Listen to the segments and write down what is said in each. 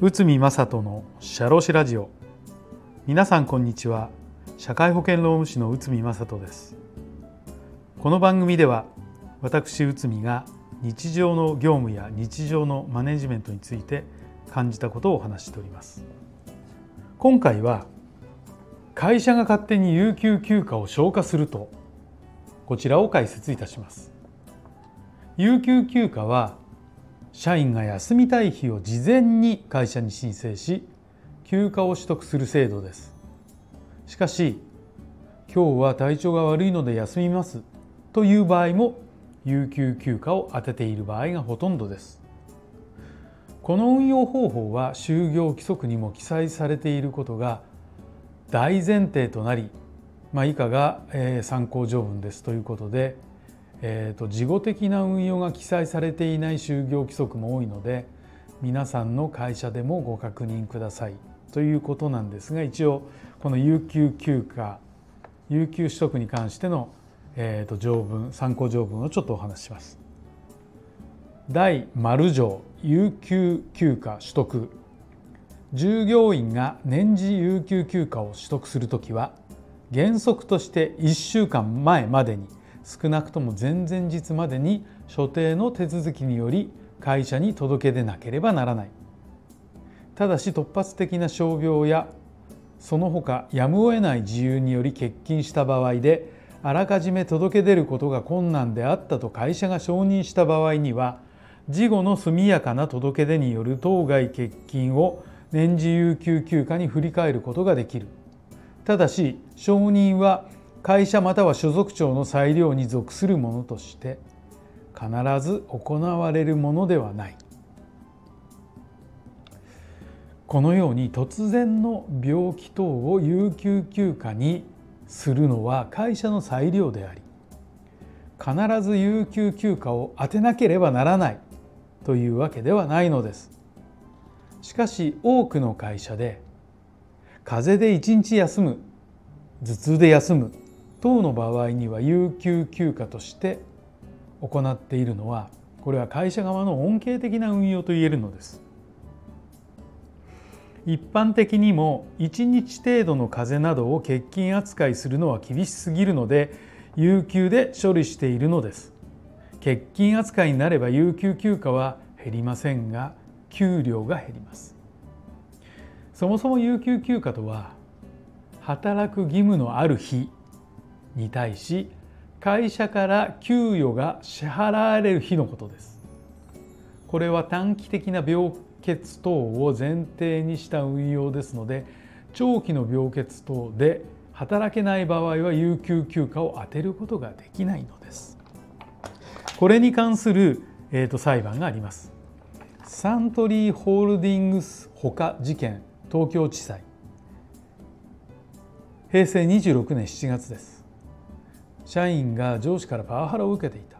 内海正人のシャロシラジオ。皆さんこんにちは。社会保険労務士の内海正人です。この番組では私内海が日常の業務や日常のマネジメントについて感じたことをお話しております。今回は会社が勝手に有給休暇を消化するとこちらを解説いたします。有給休暇は社員が休みたい日を事前に会社に申請し休暇を取得する制度です。しかし今日は体調が悪いので休みますという場合も有給休暇を当てている場合がほとんどです。この運用方法は就業規則にも記載されていることが大前提となり、まあ、以下が、参考条文ですということで、えーと、事後的な運用が記載されていない就業規則も多いので皆さんの会社でもご確認くださいということなんですが一応この有給休暇有給取得に関しての、えーと条文参考条文をちょっとお話しします。第丸条有給休暇取得従業員が年次有給休暇を取得するときは原則として1週間前までに少なくとも前々日までに所定の手続きにより会社に届け出なければならない。ただし突発的な傷病やその他やむを得ない自由により欠勤した場合であらかじめ届け出ることが困難であったと会社が承認した場合には事後の速やかな届け出による当該欠勤を年次有給休暇に振り替えることができる。ただし承認は会社または所属長の裁量に属するものとして必ず行われるものではない。このように突然の病気等を有給休暇にするのは会社の裁量であり必ず有給休暇を当てなければならないというわけではないのです。しかし多くの会社で風邪で一日休む頭痛で休む等の場合には有給休暇として行っているのはこれは会社側の恩恵的な運用と言えるのです。一般的にも1日程度の風邪などを欠勤扱いするのは厳しすぎるので有給で処理しているのです。欠勤扱いになれば有給休暇は減りませんが給料が減ります。そもそも有給休暇とは働く義務のある日に対し会社から給与が支払われる日のことです。これは短期的な病欠等を前提にした運用ですので長期の病欠等で働けない場合は有給休暇を当てることができないのです。これに関する、えーと、裁判があります。サントリーホールディングスほか事件東京地裁。平成26年7月です。社員が上司からパワハラを受けていた。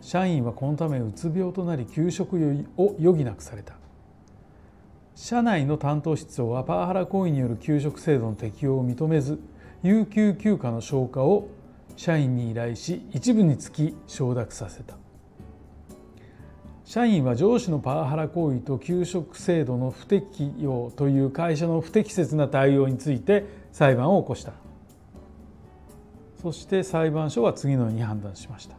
社員はこのためうつ病となり休職を余儀なくされた。社内の担当室長はパワハラ行為による休職制度の適用を認めず有給休暇の消化を社員に依頼し一部につき承諾させた。社員は上司のパワハラ行為と給食制度の不適用という会社の不適切な対応について裁判を起こした。そして裁判所は次のように判断しました。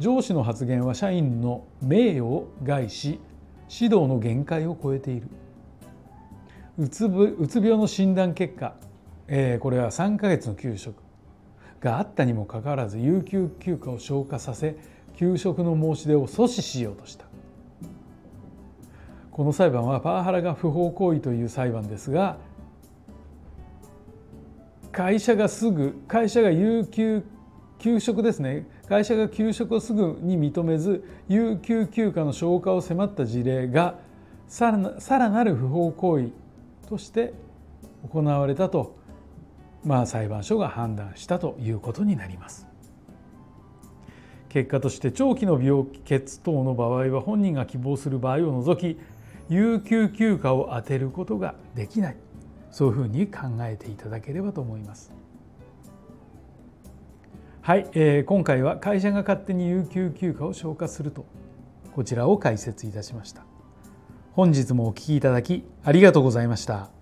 上司の発言は社員の名誉を害し指導の限界を超えている。うつうつ病の診断結果、えー、これは3ヶ月の休職があったにもかかわらず有給休暇を消化させ給食の申し出を阻止しようとした。この裁判はパワハラが不法行為という裁判ですが会社がすぐ会社が有給給食ですね会社が給食をすぐに認めず有給休暇の消化を迫った事例がさらなる不法行為として行われたとまあ、裁判所が判断したということになります。結果として長期の病欠等の場合は本人が希望する場合を除き有給休暇を充てることができないそういうふうに考えていただければと思います。はい、えー、今回は会社が勝手に有給休暇を消化するとこちらを解説いたしました本日もお聞きいただきありがとうございました